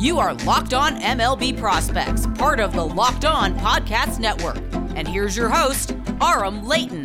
You are Locked On MLB Prospects, part of the Locked On Podcast Network. And here's your host, Aram Leighton.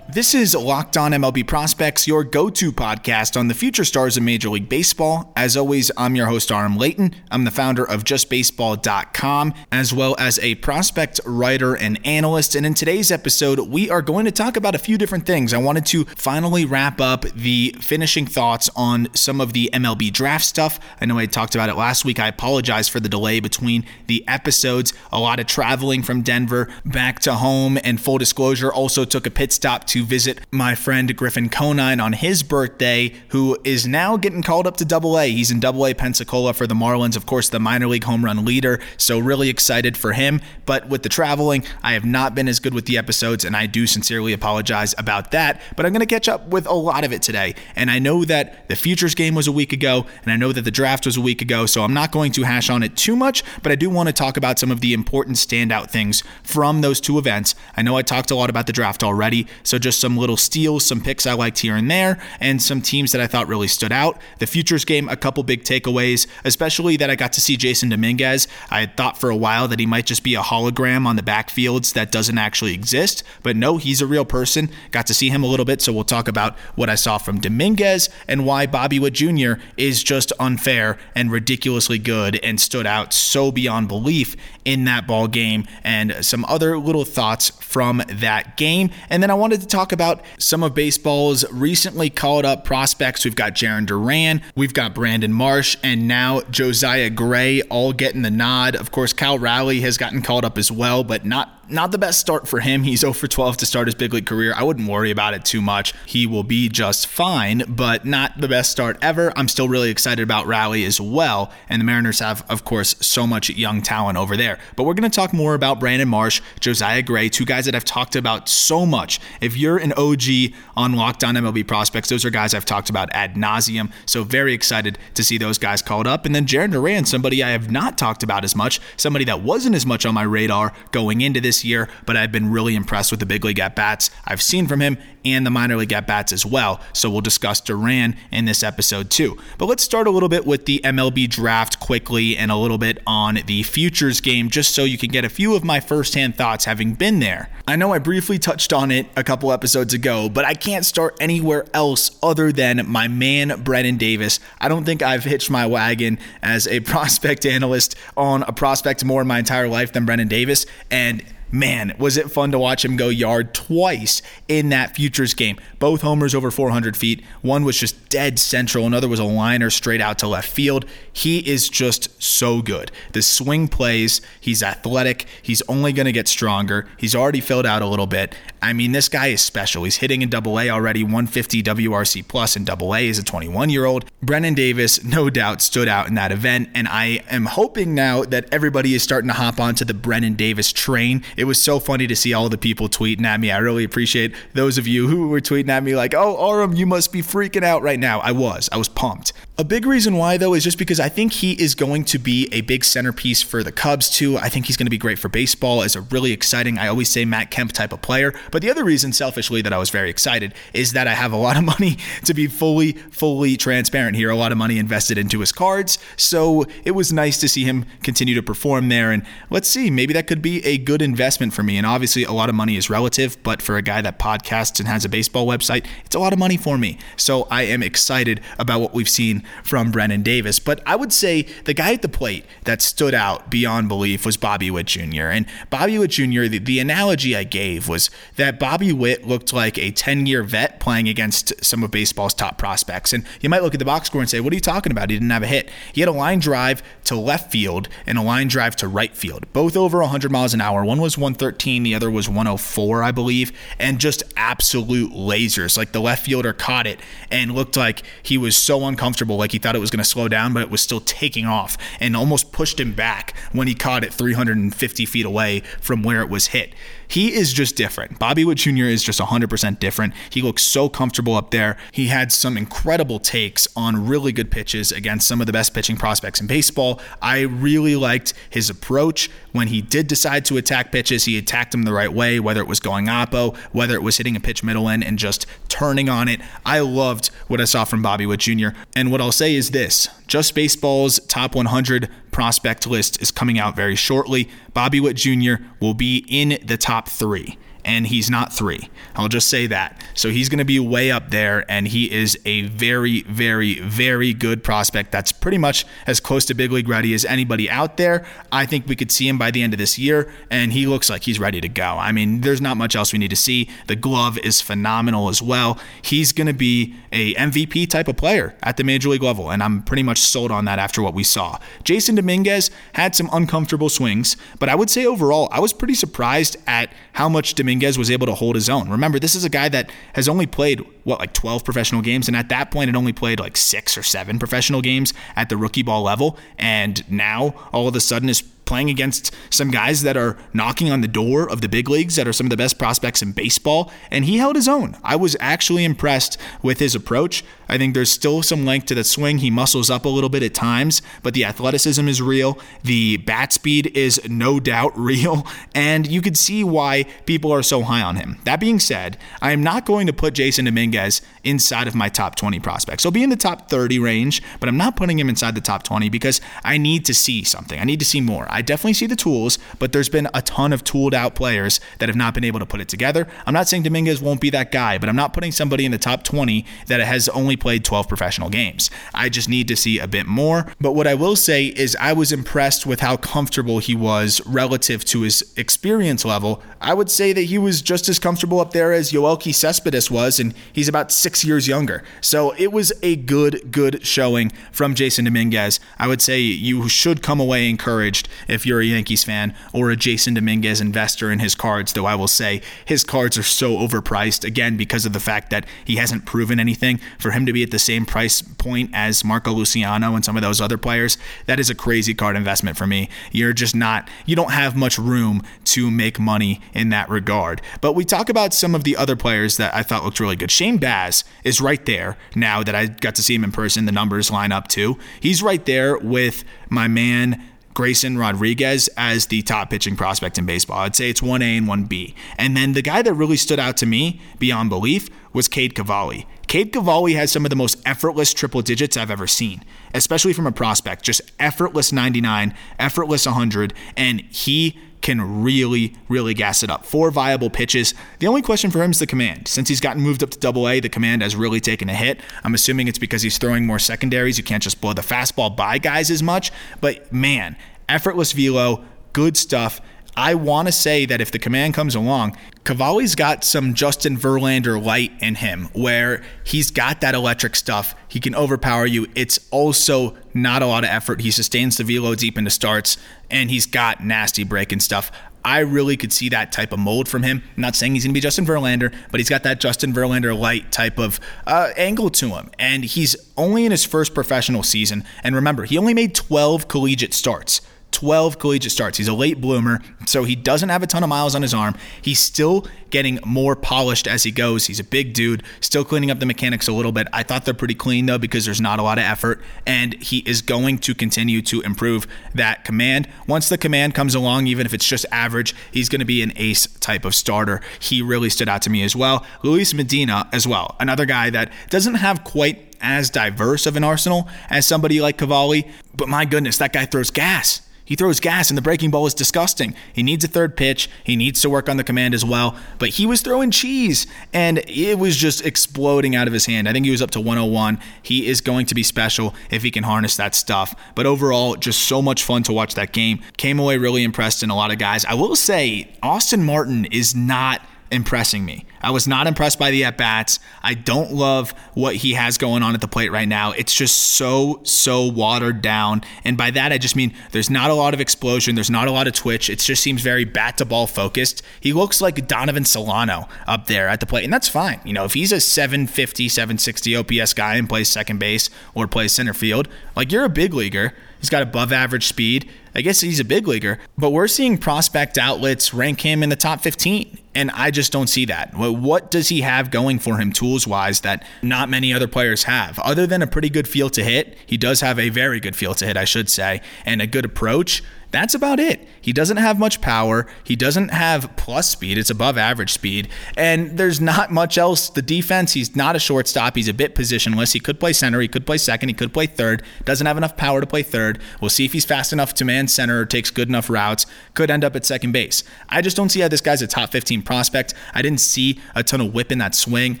This is Locked On MLB Prospects, your go to podcast on the future stars of Major League Baseball. As always, I'm your host, Aram Leighton. I'm the founder of JustBaseball.com, as well as a prospect writer and analyst. And in today's episode, we are going to talk about a few different things. I wanted to finally wrap up the finishing thoughts on some of the MLB draft stuff. I know I talked about it last week. I apologize for the delay between the episodes. A lot of traveling from Denver back to home, and full disclosure, also took a pit stop to visit my friend Griffin Conine on his birthday, who is now getting called up to Double A. He's in Double A Pensacola for the Marlins, of course, the minor league home run leader. So really excited for him. But with the traveling, I have not been as good with the episodes, and I do sincerely apologize about that. But I'm going to catch up with a lot of it today. And I know that the futures game was a week ago, and I know that the draft was a week ago, so I'm not going to hash on it too much. But I do want to talk about some of the important standout things from those two events. I know I talked a lot about the draft already, so just just some little steals, some picks I liked here and there, and some teams that I thought really stood out. The futures game, a couple big takeaways, especially that I got to see Jason Dominguez. I had thought for a while that he might just be a hologram on the backfields that doesn't actually exist, but no, he's a real person. Got to see him a little bit, so we'll talk about what I saw from Dominguez and why Bobby Witt Jr. is just unfair and ridiculously good and stood out so beyond belief in that ball game and some other little thoughts from that game. And then I wanted to talk about some of baseball's recently called up prospects. We've got Jarren Duran, we've got Brandon Marsh, and now Josiah Gray all getting the nod. Of course, Cal Raleigh has gotten called up as well, but not not the best start for him. He's 0 for 12 to start his big league career. I wouldn't worry about it too much. He will be just fine, but not the best start ever. I'm still really excited about Raleigh as well. And the Mariners have, of course, so much young talent over there. But we're going to talk more about Brandon Marsh, Josiah Gray, two guys that I've talked about so much. If you're an OG on Locked On MLB prospects, those are guys I've talked about ad nauseum. So very excited to see those guys called up. And then Jarren Duran, somebody I have not talked about as much, somebody that wasn't as much on my radar going into this year, but I've been really impressed with the big league at bats I've seen from him and the minor league at bats as well. So we'll discuss Duran in this episode too. But let's start a little bit with the MLB draft quickly and a little bit on the futures game, just so you can get a few of my firsthand thoughts having been there. I know I briefly touched on it a couple episodes ago, but I can't start anywhere else other than my man, Brennen Davis. I don't think I've hitched my wagon as a prospect analyst on a prospect more in my entire life than Brennen Davis. And man, was it fun to watch him go yard twice in that futures game. Both homers over 400 feet. One was just dead central, another was a liner straight out to left field. He is just so good. The swing plays, he's athletic, he's only going to get stronger. He's already filled out a little bit. I mean, this guy is special. He's hitting in double A already, 150 WRC plus in double A as a 21 year old. Brennen Davis, no doubt, stood out in that event. And I am hoping now that everybody is starting to hop onto the Brennen Davis train. It was so funny to see all the people tweeting at me. I really appreciate those of you who were tweeting at me like, oh, Aram, you must be freaking out right now. I was. I was pumped. A big reason why, though, is just because I think he is going to be a big centerpiece for the Cubs, too. I think he's going to be great for baseball as a really exciting, I always say Matt Kemp type of player. But the other reason, selfishly, that I was very excited is that I have a lot of money to be fully, fully transparent here, a lot of money invested into his cards. So it was nice to see him continue to perform there. And let's see, maybe that could be a good investment for me. And obviously, a lot of money is relative, but for a guy that podcasts and has a baseball website, it's a lot of money for me. So I am excited about what we've seen from Brennen Davis. But I would say the guy at the plate that stood out beyond belief was Bobby Witt Jr. And Bobby Witt Jr., the, the analogy I gave was that Bobby Witt looked like a 10 year vet playing against some of baseball's top prospects. And you might look at the box score and say, What are you talking about? He didn't have a hit. He had a line drive to left field and a line drive to right field, both over 100 miles an hour. One was 113, the other was 104, I believe, and just absolute lasers. Like the left fielder caught it and looked like he was so uncomfortable like he thought it was going to slow down, but it was still taking off and almost pushed him back when he caught it 350 feet away from where it was hit He is just different. Bobby Witt Jr. is just 100% different. He looks so comfortable up there. He had some incredible takes on really good pitches against some of the best pitching prospects in baseball. I really liked his approach when he did decide to attack pitches. He attacked them the right way, whether it was going oppo, whether it was hitting a pitch middle end and just turning on it. I loved what I saw from Bobby Witt Jr. And what I'll say is this Just Baseball's top 100 prospect list is coming out very shortly. Bobby Witt Jr. will be in the top three and he's not three. I'll just say that. So he's going to be way up there, and he is a very, very, very good prospect. That's pretty much as close to big league ready as anybody out there. I think we could see him by the end of this year, and he looks like he's ready to go. I mean, there's not much else we need to see. The glove is phenomenal as well. He's going to be a MVP type of player at the major league level, and I'm pretty much sold on that after what we saw. Jason Dominguez had some uncomfortable swings, but I would say overall, I was pretty surprised at how much Dominguez Dominguez was able to hold his own. Remember, this is a guy that has only played, what, like 12 professional games. And at that point, it only played like six or seven professional games at the rookie ball level. And now all of a sudden is playing against some guys that are knocking on the door of the big leagues that are some of the best prospects in baseball, and he held his own. I was actually impressed with his approach. I think there's still some length to that swing. He muscles up a little bit at times, but the athleticism is real. The bat speed is no doubt real, and you could see why people are so high on him. That being said, I am not going to put Jason Dominguez inside of my top 20 prospects. He'll be in the top 30 range, but I'm not putting him inside the top 20 because I need to see something. I need to see more. I definitely see the tools, but there's been a ton of tooled out players that have not been able to put it together. I'm not saying Dominguez won't be that guy, but I'm not putting somebody in the top 20 that has only played 12 professional games. I just need to see a bit more. But what I will say is I was impressed with how comfortable he was relative to his experience level. I would say that he was just as comfortable up there as Yoelqui Cespedes was, and he's about six years younger. So it was a good, good showing from Jason Dominguez. I would say you should come away encouraged if you're a Yankees fan or a Jason Dominguez investor in his cards, though I will say his cards are so overpriced, again, because of the fact that he hasn't proven anything. For him to be at the same price point as Marco Luciano and some of those other players, that is a crazy card investment for me. You're just not, you don't have much room to make money in that regard. But we talk about some of the other players that I thought looked really good. Shane Baz is right there now that I got to see him in person. The numbers line up too. He's right there with my man Grayson Rodriguez as the top pitching prospect in baseball. I'd say it's 1A and 1B. And then the guy that really stood out to me beyond belief was Cade Cavalli. Cade Cavalli has some of the most effortless triple digits I've ever seen, especially from a prospect. Just effortless 99, effortless 100, and he can really, really gas it up. Four viable pitches. The only question for him is the command. Since he's gotten moved up to double A, the command has really taken a hit. I'm assuming it's because he's throwing more secondaries. You can't just blow the fastball by guys as much. But man, effortless velo, good stuff. I want to say that if the command comes along, Cavalli's got some Justin Verlander light in him where he's got that electric stuff. He can overpower you. It's also not a lot of effort. He sustains the velo deep into starts, and he's got nasty breaking stuff. I really could see that type of mold from him. I'm not saying he's going to be Justin Verlander, but he's got that Justin Verlander light type of uh, angle to him. And he's only in his first professional season. And remember, he only made 12 collegiate starts. 12 collegiate starts. He's a late bloomer, so he doesn't have a ton of miles on his arm. He's still getting more polished as he goes. He's a big dude, still cleaning up the mechanics a little bit. I thought they're pretty clean though because there's not a lot of effort, and he is going to continue to improve that command. Once the command comes along, even if it's just average, he's going to be an ace type of starter. He really stood out to me as well. Luis Medina as well, another guy that doesn't have quite as diverse of an arsenal as somebody like Cavalli, but my goodness, that guy throws gas. He throws gas and the breaking ball is disgusting. He needs a third pitch. He needs to work on the command as well. But he was throwing cheese and it was just exploding out of his hand. I think he was up to 101. He is going to be special if he can harness that stuff. But overall, just so much fun to watch that game. Came away really impressed in a lot of guys. I will say, Austin Martin is not impressing me. I was not impressed by the at bats. I don't love what he has going on at the plate right now. It's just so, so watered down. And by that, I just mean there's not a lot of explosion, there's not a lot of twitch. It just seems very bat to ball focused. He looks like Donovan Solano up there at the plate, and that's fine. You know, if he's a 750, 760 OPS guy and plays second base or plays center field, like you're a big leaguer, he's got above average speed. I guess he's a big leaguer, but we're seeing prospect outlets rank him in the top 15. And I just don't see that. What does he have going for him tools wise that not many other players have? Other than a pretty good feel to hit, he does have a very good feel to hit, I should say, and a good approach. That's about it. He doesn't have much power. He doesn't have plus speed. It's above average speed. And there's not much else. The defense, he's not a shortstop. He's a bit positionless. He could play center. He could play second. He could play third. Doesn't have enough power to play third. We'll see if he's fast enough to man center or takes good enough routes. Could end up at second base. I just don't see how this guy's a top 15 prospect. I didn't see a ton of whip in that swing.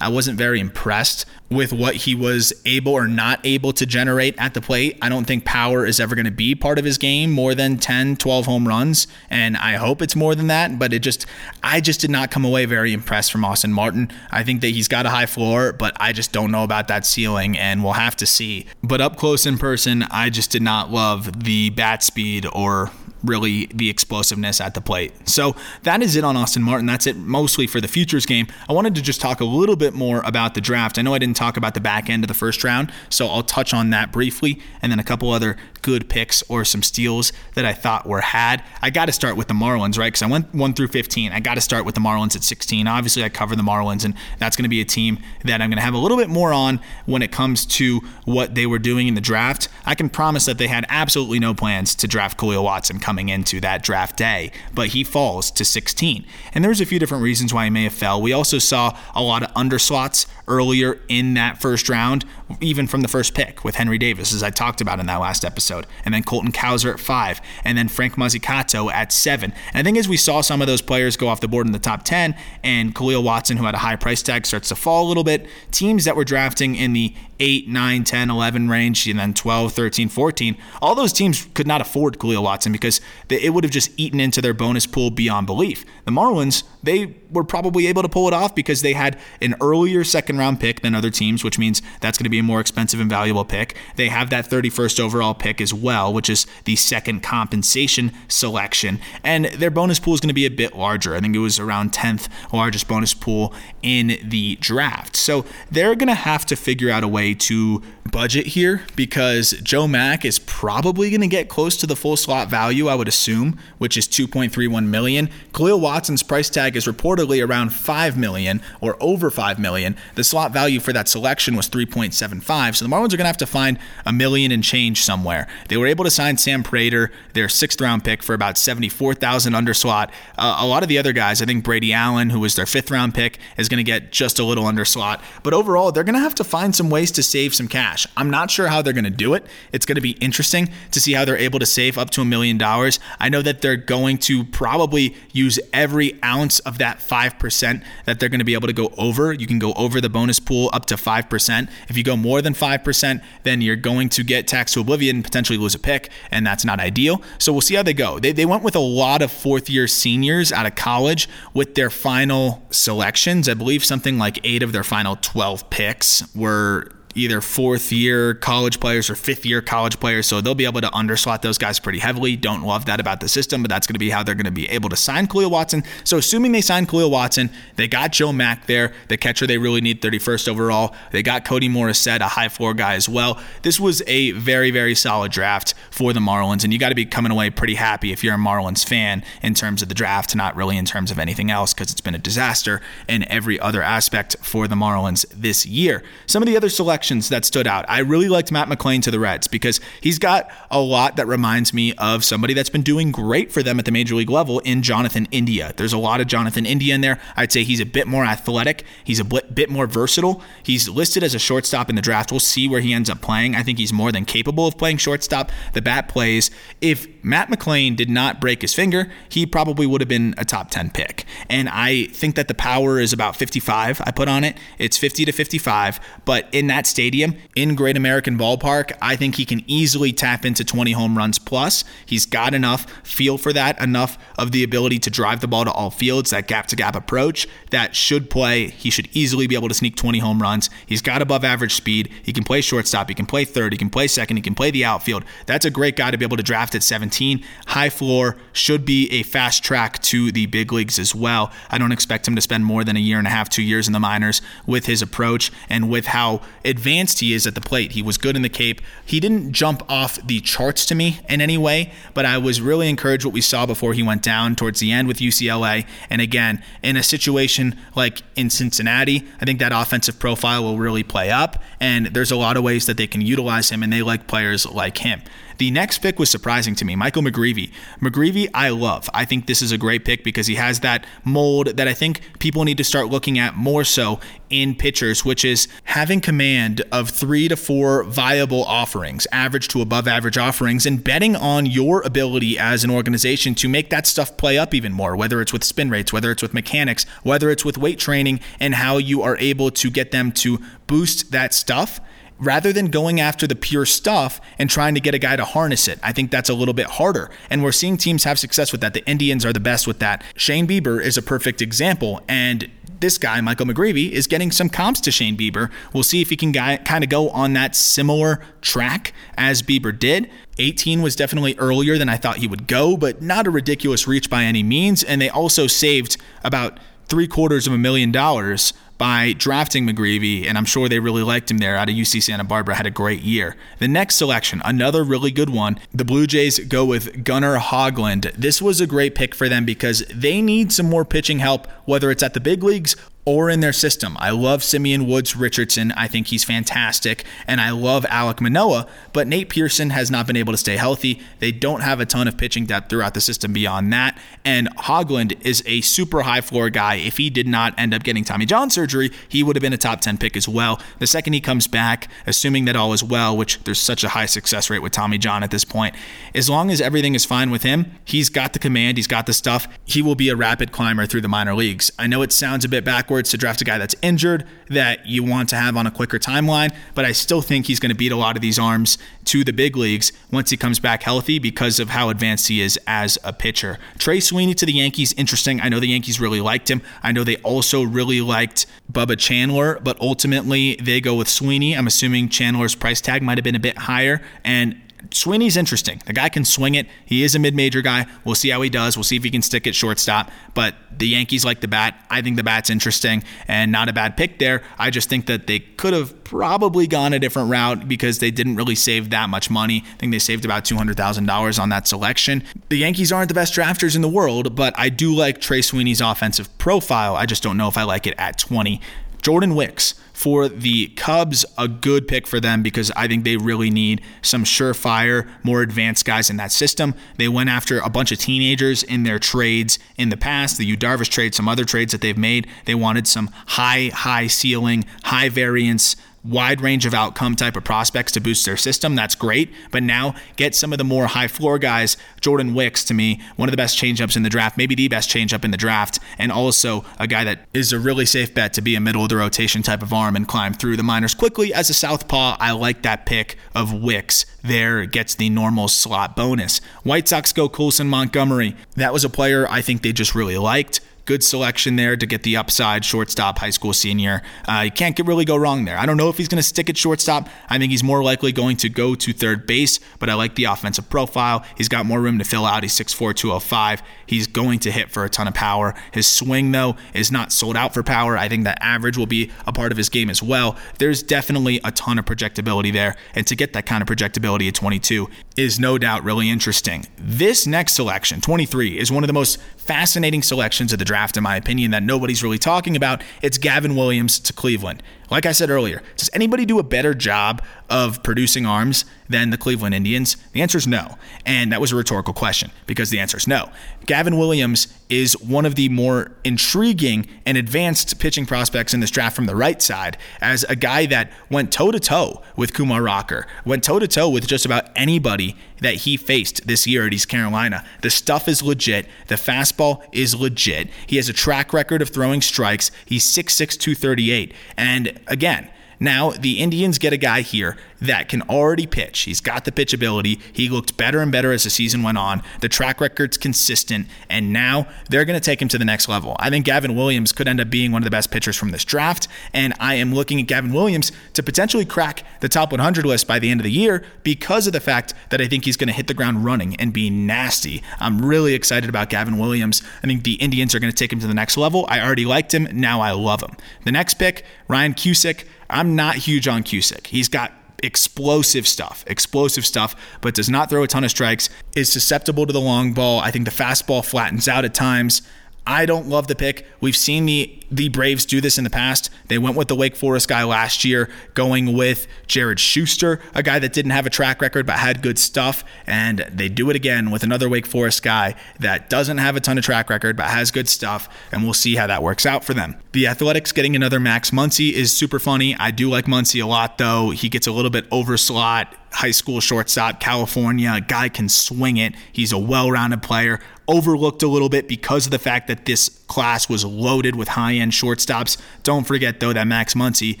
I wasn't very impressed with what he was able or not able to generate at the plate. I don't think power is ever going to be part of his game more than 10, 12 home runs. And I hope it's more than that. But it just, I just did not come away very impressed from Austin Martin. I think that he's got a high floor, but I just don't know about that ceiling. And we'll have to see. But up close in person, I just did not love the bat speed or really the explosiveness at the plate. So that is it on Austin Martin. That's it mostly for the futures game. I wanted to just talk a little bit more about the draft. I know I didn't talk about the back end of the first round, so I'll touch on that briefly and then a couple other good picks or some steals that I thought were had. I got to start with the Marlins, right? Because I went 1 through 15. I got to start with the Marlins at 16. Obviously, I cover the Marlins, and that's going to be a team that I'm going to have a little bit more on when it comes to what they were doing in the draft. I can promise that they had absolutely no plans to draft Khalil Watson coming into that draft day, but he falls to 16. And there's a few different reasons why he may have fell. We also saw a lot of underslots earlier in that first round, even from the first pick with Henry Davis, as I talked about in that last episode. And then Colton Cowser at five, and then Frank Mozzicato at seven. And I think as we saw some of those players go off the board in the top 10, and Khalil Watson, who had a high price tag, starts to fall a little bit, teams that were drafting in the 8, 9, 10, 11 range, and then 12, 13, 14, all those teams could not afford Khalil Watson because it would have just eaten into their bonus pool beyond belief. The Marlins, they were probably able to pull it off because they had an earlier second round pick than other teams, which means that's going to be a more expensive and valuable pick. They have that 31st overall pick as well, which is the second compensation selection. And their bonus pool is going to be a bit larger. I think it was around 10th largest bonus pool in the draft. So they're going to have to figure out a way to budget here because Joe Mack is probably going to get close to the full slot value, I would assume, which is 2.31 million. Khalil Watson's price tag is reportedly around 5 million or over 5 million. The slot value for that selection was 3.75, so the Marlins are going to have to find a million and change somewhere. They were able to sign Sam Praytor, their sixth round pick, for about 74,000 under slot. Uh, a lot of the other guys, I think Brady Allen, who was their fifth round pick, is going to get just a little under slot. But overall, they're going to have to find some ways to save some cash. I'm not sure how they're going to do it. It's going to be interesting to see how they're able to save up to a million dollars. I know that they're going to probably use every ounce of that 5% that they're going to be able to go over. You can go over the bonus pool up to 5%. If you go more than 5%, then you're going to get taxed to oblivion and potentially lose a pick, and that's not ideal. So we'll see how they go. They, they went with a lot of fourth year seniors out of college with their final selections. I believe something like eight of their final 12 picks were either fourth year college players or fifth year college players. So they'll be able to underslot those guys pretty heavily. Don't love that about the system, but that's going to be how they're going to be able to sign Khalil Watson. So assuming they sign Khalil Watson, they got Joe Mack there, the catcher they really need 31st overall. They got Cody Morissette, a high floor guy as well. This was a very, very solid draft for the Marlins, and you got to be coming away pretty happy if you're a Marlins fan in terms of the draft, not really in terms of anything else, because it's been a disaster in every other aspect for the Marlins this year. Some of the other selections selections that stood out. I really liked Matt McLain to the Reds because he's got a lot that reminds me of somebody that's been doing great for them at the major league level in Jonathan India. There's a lot of Jonathan India in there. I'd say he's a bit more athletic. He's a bit more versatile. He's listed as a shortstop in the draft. We'll see where he ends up playing. I think he's more than capable of playing shortstop. The bat plays. If Matt McLain did not break his finger, he probably would have been a top 10 pick. And I think that the power is about 55. I put on it. It's 50 to 55. But in that Stadium in Great American Ballpark, I think he can easily tap into 20 home runs plus. He's got enough feel for that, enough of the ability to drive the ball to all fields, that gap to gap approach that should play. He should easily be able to sneak 20 home runs. He's got above average speed. He can play shortstop. He can play third. He can play second. He can play the outfield. That's a great guy to be able to draft at 17. High floor should be a fast track to the big leagues as well. I don't expect him to spend more than a year and a half, two years in the minors with his approach and with how advanced advanced he is at the plate. He was good in the Cape. He didn't jump off the charts to me in any way, but I was really encouraged what we saw before he went down towards the end with UCLA. And again, in a situation like in Cincinnati, I think that offensive profile will really play up, and there's a lot of ways that they can utilize him, and they like players like him. The next pick was surprising to me, Michael McGreevy. McGreevy, I love. I think this is a great pick because he has that mold that I think people need to start looking at more so in pitchers, which is having command of three to four viable offerings, average to above average offerings, and betting on your ability as an organization to make that stuff play up even more, whether it's with spin rates, whether it's with mechanics, whether it's with weight training, and how you are able to get them to boost that stuff rather than going after the pure stuff and trying to get a guy to harness it. I think that's a little bit harder. And we're seeing teams have success with that. The Indians are the best with that. Shane Bieber is a perfect example. And this guy, Michael McGreevy, is getting some comps to Shane Bieber. We'll see if he can kind of go on that similar track as Bieber did. 18 was definitely earlier than I thought he would go, but not a ridiculous reach by any means. And they also saved about three quarters of a million dollars by drafting McGreevy, and I'm sure they really liked him there out of UC Santa Barbara, had a great year. The next selection, another really good one. The Blue Jays go with Gunnar Hoglund. This was a great pick for them because they need some more pitching help, whether it's at the big leagues or in their system. I love Simeon Woods Richardson. I think he's fantastic. And I love Alek Manoah, but Nate Pearson has not been able to stay healthy. They don't have a ton of pitching depth throughout the system beyond that. And Hoglund is a super high floor guy. If he did not end up getting Tommy John surgery, he would have been a top 10 pick as well. The second he comes back, assuming that all is well, which there's such a high success rate with Tommy John at this point, as long as everything is fine with him, he's got the command, he's got the stuff, he will be a rapid climber through the minor leagues. I know it sounds a bit backwards backwards to draft a guy that's injured that you want to have on a quicker timeline, but I still think he's going to beat a lot of these arms to the big leagues once he comes back healthy because of how advanced he is as a pitcher. Trey Sweeney to the Yankees, interesting. I know the Yankees really liked him. I know they also really liked Bubba Chandler, but ultimately they go with Sweeney. I'm assuming Chandler's price tag might have been a bit higher. And Sweeney's interesting. The guy can swing it. He is a mid-major guy. We'll see how he does. We'll see if he can stick at shortstop. But the Yankees like the bat. I think the bat's interesting and not a bad pick there. I just think that they could have probably gone a different route because they didn't really save that much money. I think they saved about $200,000 on that selection. The Yankees aren't the best drafters in the world, but I do like Trey Sweeney's offensive profile. I just don't know if I like it at 20. Jordan Wicks for the Cubs, a good pick for them because I think they really need some surefire, more advanced guys in that system. They went after a bunch of teenagers in their trades in the past, the Yu Darvish trade, some other trades that they've made. They wanted some high, high ceiling, high variance wide range of outcome type of prospects to boost their system. That's great. But now get some of the more high floor guys. Jordan Wicks, to me, one of the best changeups in the draft, maybe the best changeup in the draft, and also a guy that is a really safe bet to be a middle of the rotation type of arm and climb through the minors quickly. As a southpaw, I like that pick of Wicks. There gets the normal slot bonus. White Sox go Colson Montgomery. That was a player I think they just really liked good selection there to get the upside shortstop high school senior. Uh, you can't get, really go wrong there. I don't know if he's going to stick at shortstop. I think he's more likely going to go to third base, but I like the offensive profile. He's got more room to fill out. He's 6'4, 205. He's going to hit for a ton of power. His swing, though, is not sold out for power. I think that average will be a part of his game as well. There's definitely a ton of projectability there, and to get that kind of projectability at 22 is no doubt really interesting. This next selection, 23, is one of the most fascinating selections of the draft, in my opinion, that nobody's really talking about. It's Gavin Williams to Cleveland. Like I said earlier, does anybody do a better job of producing arms than the Cleveland Indians? The answer is no. And that was a rhetorical question because the answer is no. Gavin Williams is one of the more intriguing and advanced pitching prospects in this draft from the right side as a guy that went toe to toe with Kumar Rocker, went toe to toe with just about anybody that he faced this year at East Carolina. The stuff is legit. The fastball is legit. He has a track record of throwing strikes. He's 6'6, 238. And again, now, the Indians get a guy here that can already pitch. He's got the pitch ability. He looked better and better as the season went on. The track record's consistent, and now they're going to take him to the next level. I think Gavin Williams could end up being one of the best pitchers from this draft, and I am looking at Gavin Williams to potentially crack the top 100 list by the end of the year because of the fact that I think he's going to hit the ground running and be nasty. I'm really excited about Gavin Williams. I think the Indians are going to take him to the next level. I already liked him. Now I love him. The next pick, Ryan Cusick. I'm not huge on Cusick. He's got explosive stuff, explosive stuff, but does not throw a ton of strikes, is susceptible to the long ball. I think the fastball flattens out at times. I don't love the pick. We've seen the the Braves do this in the past. They went with the Wake Forest guy last year, going with Jared Shuster, a guy that didn't have a track record but had good stuff, and they do it again with another Wake Forest guy that doesn't have a ton of track record but has good stuff, and we'll see how that works out for them. The Athletics getting another Max Muncy is super funny. I do like Muncy a lot though. He gets a little bit overslot high school shortstop, California. A guy can swing it. He's a well rounded player. Overlooked a little bit because of the fact that this class was loaded with high end shortstops. Don't forget, though, that Max Muncy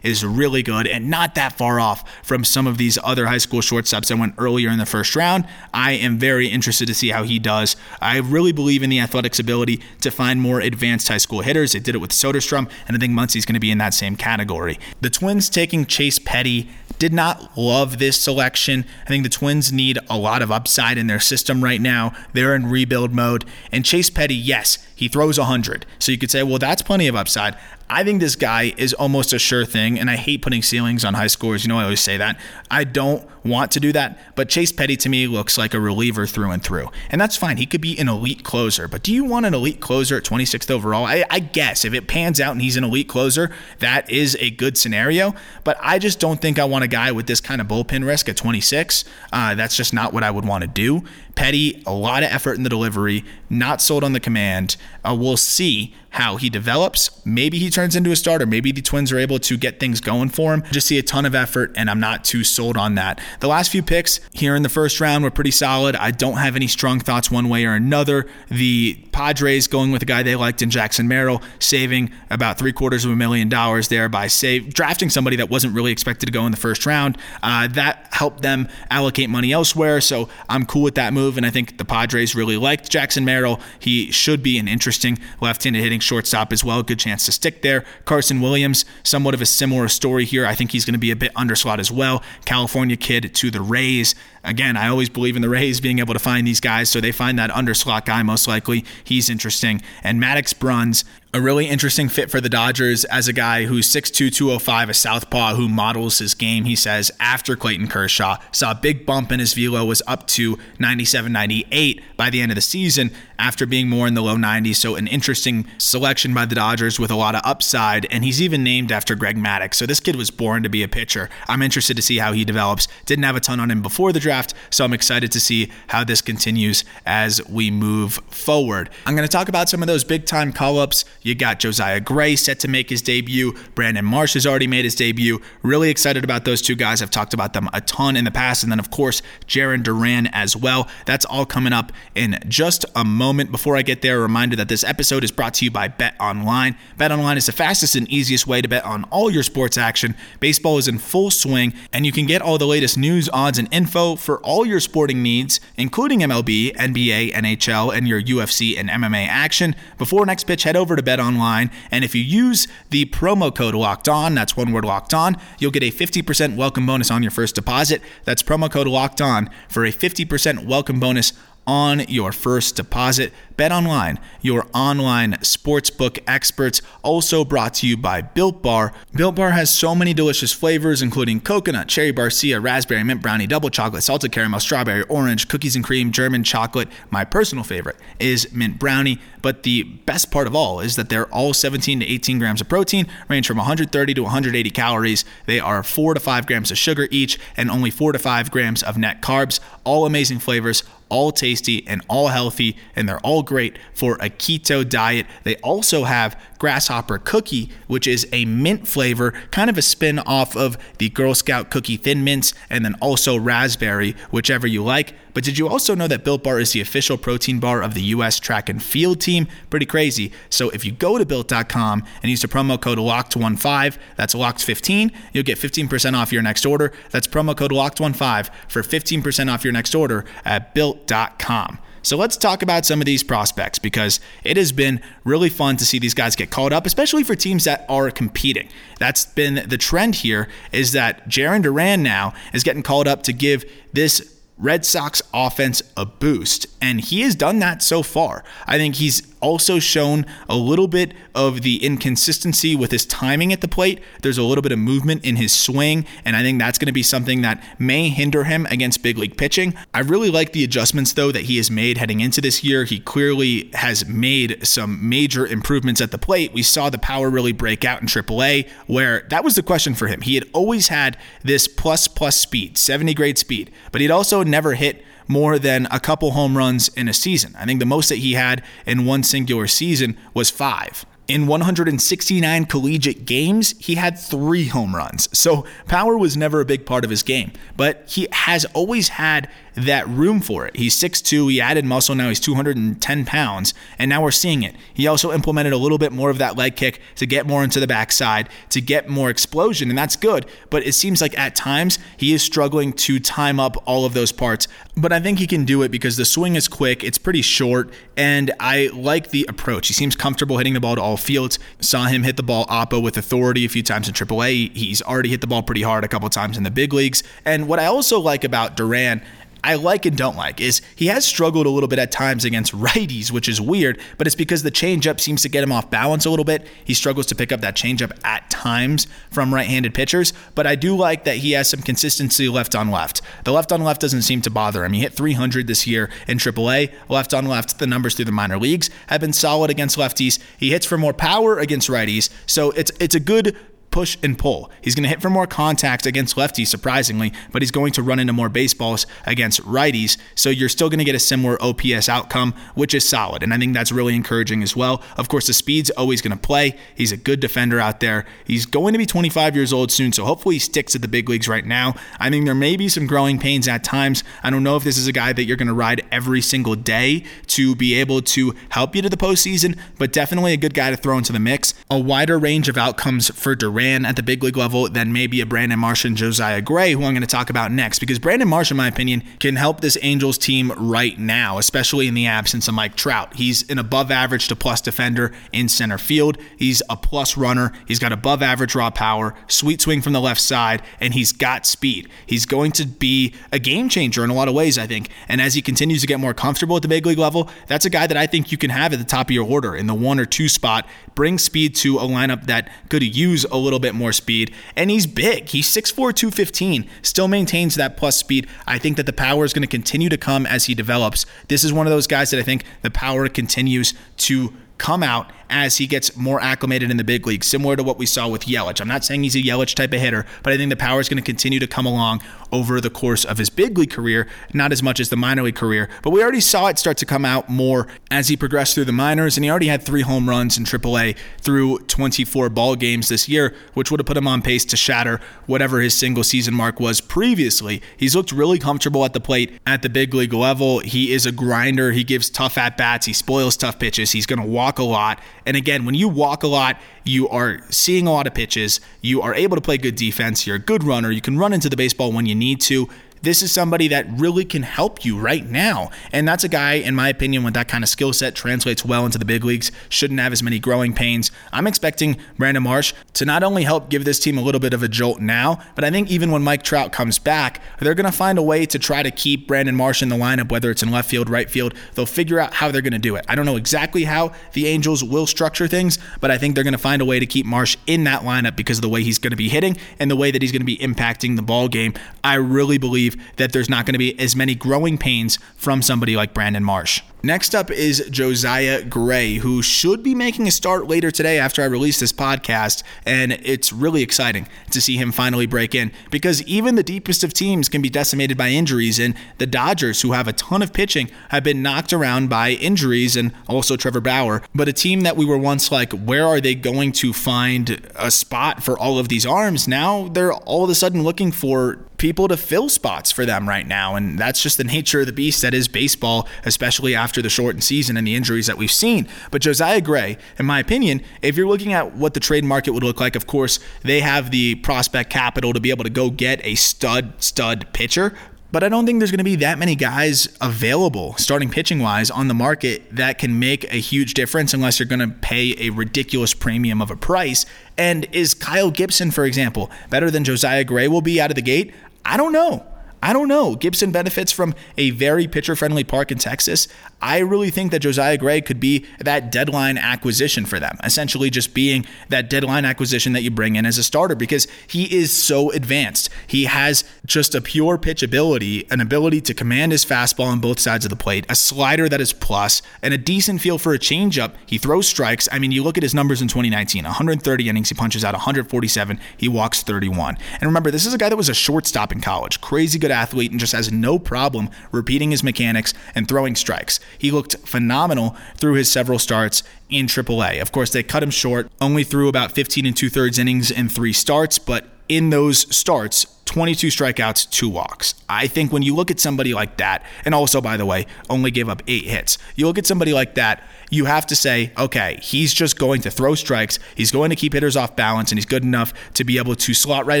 is really good and not that far off from some of these other high school shortstops that went earlier in the first round. I am very interested to see how he does. I really believe in the Athletics' ability to find more advanced high school hitters. They did it with Soderstrom, and I think Muncy's going to be in that same category. The Twins taking Chase Petty did not love this selection. I think the Twins need a lot of upside in their system right now. They're in rebuild mode. And Chase Petty, yes, he throws 100. So you could say, well, that's plenty of upside. I think this guy is almost a sure thing, and I hate putting ceilings on high scores. You know, I always say that. I don't want to do that, but Chase Petty to me looks like a reliever through and through. And that's fine. He could be an elite closer, but do you want an elite closer at 26th overall? I, I guess if it pans out and he's an elite closer, that is a good scenario, but I just don't think I want a guy with this kind of bullpen risk at 26. Uh, that's just not what I would want to do. Petty, a lot of effort in the delivery, not sold on the command. Uh, we'll see how he develops. Maybe he turns into a starter. Maybe the Twins are able to get things going for him. Just see a ton of effort, and I'm not too sold on that. The last few picks here in the first round were pretty solid. I don't have any strong thoughts one way or another. The Padres going with a guy they liked in Jackson Merrill, saving about three quarters of a million dollars there by save, drafting somebody that wasn't really expected to go in the first round. Uh, that helped them allocate money elsewhere, so I'm cool with that move. And I think the Padres really liked Jackson Merrill. He should be an interesting left-handed hitting shortstop as well. Good chance to stick there. Carson Williams, somewhat of a similar story here. I think he's going to be a bit underslot as well. California kid to the Rays. Again, I always believe in the Rays being able to find these guys, so they find that underslot guy most likely. He's interesting. And Maddux Bruns, a really interesting fit for the Dodgers as a guy who's 6'2, 205, a southpaw who models his game, he says, after Clayton Kershaw. Saw a big bump in his velo, was up to 97, 98 by the end of the season after being more in the low 90s. So, an interesting selection by the Dodgers with a lot of upside. And he's even named after Greg Maddux. So, this kid was born to be a pitcher. I'm interested to see how he develops. Didn't have a ton on him before the draft, so I'm excited to see how this continues as we move forward. I'm going to talk about some of those big time call ups. You got Josiah Gray set to make his debut. Brandon Marsh has already made his debut. Really excited about those two guys. I've talked about them a ton in the past. And then, of course, Jarren Duran as well. That's all coming up in just a moment. Before I get there, a reminder that this episode is brought to you by Bet Online. Bet Online is the fastest and easiest way to bet on all your sports action. Baseball is in full swing, and you can get all the latest news, odds, and info for all your sporting needs, including MLB, NBA, NHL, and your UFC and MMA action. Before next pitch, head over to Bet Online, and if you use the promo code Locked On, that's one word Locked On, you'll get a 50% welcome bonus on your first deposit. That's promo code Locked On for a 50% welcome bonus on your first deposit. Bet Online, your online sportsbook experts, also brought to you by Built Bar. Built Bar has so many delicious flavors, including coconut, cherry barcia, raspberry, mint brownie, double chocolate, salted caramel, strawberry, orange, cookies and cream, German chocolate. My personal favorite is mint brownie, but the best part of all is that they're all 17 to 18 grams of protein, range from 130 to 180 calories. They are 4 to 5 grams of sugar each, and only 4 to 5 grams of net carbs. All amazing flavors, all tasty and all healthy, and they're all great for a keto diet. They also have grasshopper cookie, which is a mint flavor, kind of a spin off of the Girl Scout cookie thin mints, and then also raspberry, whichever you like. But did you also know that Built Bar is the official protein bar of the U.S. track and field team? Pretty crazy. So if you go to built.com and use the promo code LOCKED15, that's LOCKED15, you'll get 15% off your next order. That's promo code LOCKED15 for 15% off your next order at built.com. So let's talk about some of these prospects because it has been really fun to see these guys get called up, especially for teams that are competing. That's been the trend here is that Jarren Duran now is getting called up to give this Red Sox offense a boost. And he has done that so far. I think he's also shown a little bit of the inconsistency with his timing at the plate. There's a little bit of movement in his swing, and I think that's going to be something that may hinder him against big league pitching. I really like the adjustments, though, that he has made heading into this year. He clearly has made some major improvements at the plate. We saw the power really break out in AAA, where that was the question for him. He had always had this plus plus speed, 70 grade speed, but he'd also never hit more than a couple home runs in a season. I think the most that he had in one singular season was five. In 169 collegiate games, he had three home runs. So power was never a big part of his game, but he has always had that room for it. He's 6'2, he added muscle, now he's 210 pounds, and now we're seeing it. He also implemented a little bit more of that leg kick to get more into the backside, to get more explosion, and that's good. But it seems like at times he is struggling to time up all of those parts. But I think he can do it because the swing is quick, it's pretty short, and I like the approach. He seems comfortable hitting the ball to all fields. Saw him hit the ball oppo with authority a few times in AAA. He's already hit the ball pretty hard a couple times in the big leagues. And what I also like about Duran I like and don't like is he has struggled a little bit at times against righties, which is weird, but it's because the changeup seems to get him off balance a little bit. He struggles to pick up that changeup at times from right-handed pitchers, but I do like that he has some consistency left on left. The left on left doesn't seem to bother him. He hit 300 this year in AAA. Left on left, the numbers through the minor leagues have been solid against lefties. He hits for more power against righties, so it's it's a good push and pull. He's going to hit for more contact against lefties, surprisingly, but he's going to run into more baseballs against righties. So you're still going to get a similar OPS outcome, which is solid. And I think that's really encouraging as well. Of course, the speed's always going to play. He's a good defender out there. He's going to be 25 years old soon, so hopefully he sticks at the big leagues right now. I think there may be some growing pains at times. I don't know if this is a guy that you're going to ride every single day to be able to help you to the postseason, but definitely a good guy to throw into the mix. A wider range of outcomes for Duran at the big league level than maybe a Brandon Marsh and Josiah Gray, who I'm going to talk about next. Because Brandon Marsh, in my opinion, can help this Angels team right now, especially in the absence of Mike Trout. He's an above average to plus defender in center field. He's a plus runner. He's got above average raw power, sweet swing from the left side, and he's got speed. He's going to be a game changer in a lot of ways, I think. And as he continues to get more comfortable at the big league level, that's a guy that I think you can have at the top of your order in the one or two spot. Bring speed to a lineup that could use a little little bit more speed. And he's big. He's 6'4, 215, still maintains that plus speed. I think that the power is going to continue to come as he develops. This is one of those guys that I think the power continues to come out as he gets more acclimated in the big league, similar to what we saw with Yelich. I'm not saying he's a Yelich type of hitter, but I think the power is going to continue to come along over the course of his big league career, not as much as the minor league career. But we already saw it start to come out more as he progressed through the minors, and he already had three home runs in AAA through 24 ball games this year, which would have put him on pace to shatter whatever his single season mark was previously. He's looked really comfortable at the plate at the big league level. He is a grinder. He gives tough at bats. He spoils tough pitches. He's going to walk a lot. And again, when you walk a lot, you are seeing a lot of pitches. You are able to play good defense. You're a good runner. You can run into the baseball when you need to. This is somebody that really can help you right now. And that's a guy, in my opinion, with that kind of skill set translates well into the big leagues, shouldn't have as many growing pains. I'm expecting Brandon Marsh to not only help give this team a little bit of a jolt now, but I think even when Mike Trout comes back, they're going to find a way to try to keep Brandon Marsh in the lineup, whether it's in left field, right field. They'll figure out how they're going to do it. I don't know exactly how the Angels will structure things, but I think they're going to find a way to keep Marsh in that lineup because of the way he's going to be hitting and the way that he's going to be impacting the ball game. I really believe believe that there's not going to be as many growing pains from somebody like Brandon Marsh. Next up is Josiah Gray, who should be making a start later today after I release this podcast. And it's really exciting to see him finally break in because even the deepest of teams can be decimated by injuries. And the Dodgers, who have a ton of pitching, have been knocked around by injuries and also Trevor Bauer. But a team that we were once like, where are they going to find a spot for all of these arms? Now they're all of a sudden looking for people to fill spots for them right now. And that's just the nature of the beast that is baseball, especially after the shortened season and the injuries that we've seen. But Josiah Gray, in my opinion, if you're looking at what the trade market would look like, of course, they have the prospect capital to be able to go get a stud, stud pitcher. But I don't think there's going to be that many guys available, starting pitching wise, on the market that can make a huge difference unless you're going to pay a ridiculous premium of a price. And is Kyle Gibson, for example, better than Josiah Gray will be out of the gate? I don't know. I don't know. Gibson benefits from a very pitcher friendly park in Texas. I really think that Josiah Gray could be that deadline acquisition for them, essentially just being that deadline acquisition that you bring in as a starter because he is so advanced. He has just a pure pitch ability, an ability to command his fastball on both sides of the plate, a slider that is plus, and a decent feel for a changeup. He throws strikes. I mean, you look at his numbers in 2019 130 innings, he punches out 147, he walks 31. And remember, this is a guy that was a shortstop in college, crazy good athlete, and just has no problem repeating his mechanics and throwing strikes. He looked phenomenal through his several starts in AAA. Of course, they cut him short, only threw about 15 and two thirds innings in three starts, but in those starts, 22 strikeouts, two walks. I think when you look at somebody like that, and also, by the way, only gave up eight hits, you look at somebody like that, you have to say, okay, he's just going to throw strikes. He's going to keep hitters off balance, and he's good enough to be able to slot right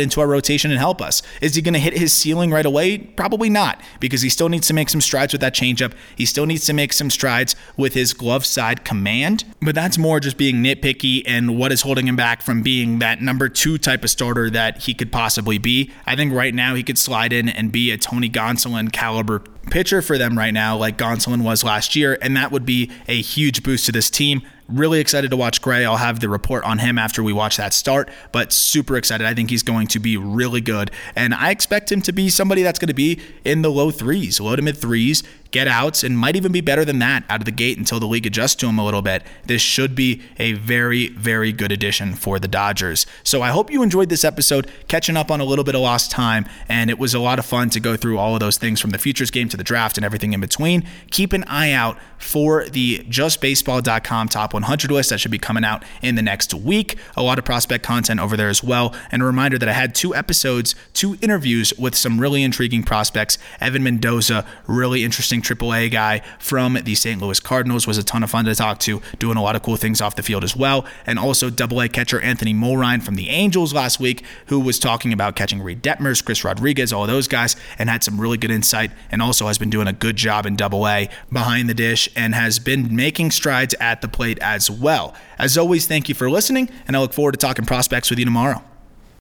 into our rotation and help us. Is he going to hit his ceiling right away? Probably not, because he still needs to make some strides with that changeup. He still needs to make some strides with his glove side command, but that's more just being nitpicky and what is holding him back from being that number two type of starter that he could possibly be. I think right now he could slide in and be a Tony Gonsolin caliber pitcher for them right now, like Gonsolin was last year, and that would be a huge boost to this team. Really excited to watch Gray. I'll have the report on him after we watch that start, but super excited. I think he's going to be really good. And I expect him to be somebody that's going to be in the low threes, low to mid threes, get outs, and might even be better than that out of the gate until the league adjusts to him a little bit. This should be a very, very good addition for the Dodgers. So I hope you enjoyed this episode, catching up on a little bit of lost time. And it was a lot of fun to go through all of those things from the futures game to the draft and everything in between. Keep an eye out for the justbaseball.com top 100 list that should be coming out in the next week. A lot of prospect content over there as well. And a reminder that I had two episodes, two interviews with some really intriguing prospects. Evan Mendoza, really interesting AAA guy from the St. Louis Cardinals, was a ton of fun to talk to, doing a lot of cool things off the field as well. And also AA catcher Anthony Mulrine from the Angels last week, who was talking about catching Reid Detmers, Chris Rodriguez, all those guys, and had some really good insight and also has been doing a good job in AA behind the dish and has been making strides at the plate as well. As always, thank you for listening, and I look forward to talking prospects with you tomorrow.